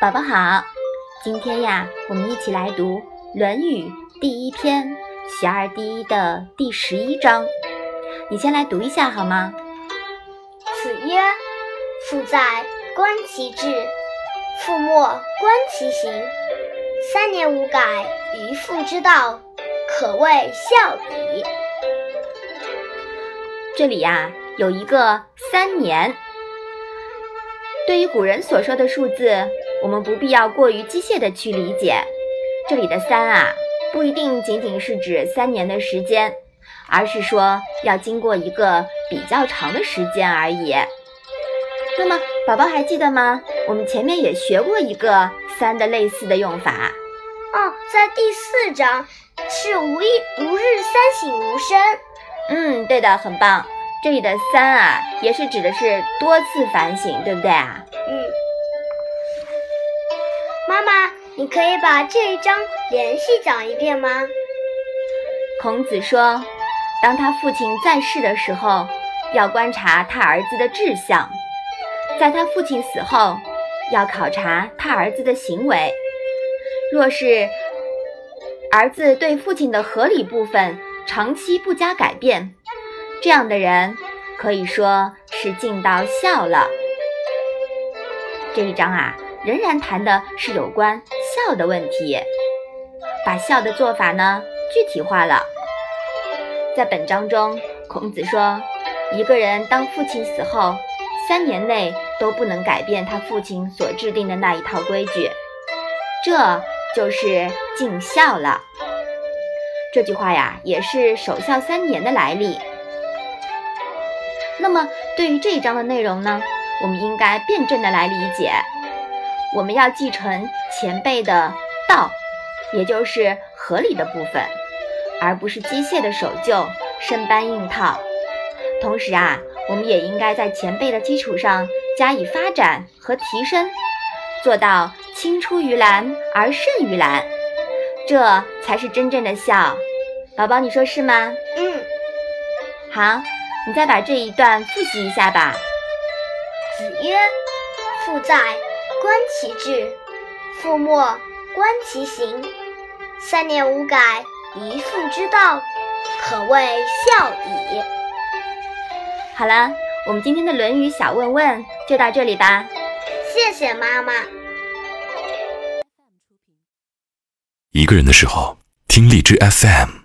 宝宝好，今天呀，我们一起来读《论语》第一篇《学而第一》的第十一章。你先来读一下好吗？子曰：“父在，观其志；父莫，观其行。三年无改于父之道，可谓孝矣。”这里呀，有一个三年。对于古人所说的数字，我们不必要过于机械的去理解。这里的三啊，不一定仅仅是指三年的时间，而是说要经过一个比较长的时间而已。那么，宝宝还记得吗？我们前面也学过一个三的类似的用法。哦，在第四章是吾一吾日三省吾身。嗯，对的，很棒。这里的三啊，也是指的是多次反省，对不对啊？嗯。妈妈，你可以把这一章连续讲一遍吗？孔子说，当他父亲在世的时候，要观察他儿子的志向；在他父亲死后，要考察他儿子的行为。若是儿子对父亲的合理部分长期不加改变，这样的人可以说是尽到孝了。这一章啊，仍然谈的是有关孝的问题，把孝的做法呢具体化了。在本章中，孔子说，一个人当父亲死后三年内都不能改变他父亲所制定的那一套规矩，这就是尽孝了。这句话呀，也是守孝三年的来历。那么，对于这一章的内容呢，我们应该辩证的来理解。我们要继承前辈的道，也就是合理的部分，而不是机械的守旧、生搬硬套。同时啊，我们也应该在前辈的基础上加以发展和提升，做到青出于蓝而胜于蓝，这才是真正的孝。宝宝，你说是吗？嗯。好。你再把这一段复习一下吧。子曰：“父在，观其志；父莫，观其行。三年无改于父之道，可谓孝矣。”好了，我们今天的《论语》小问问就到这里吧。谢谢妈妈。一个人的时候，听荔枝 FM。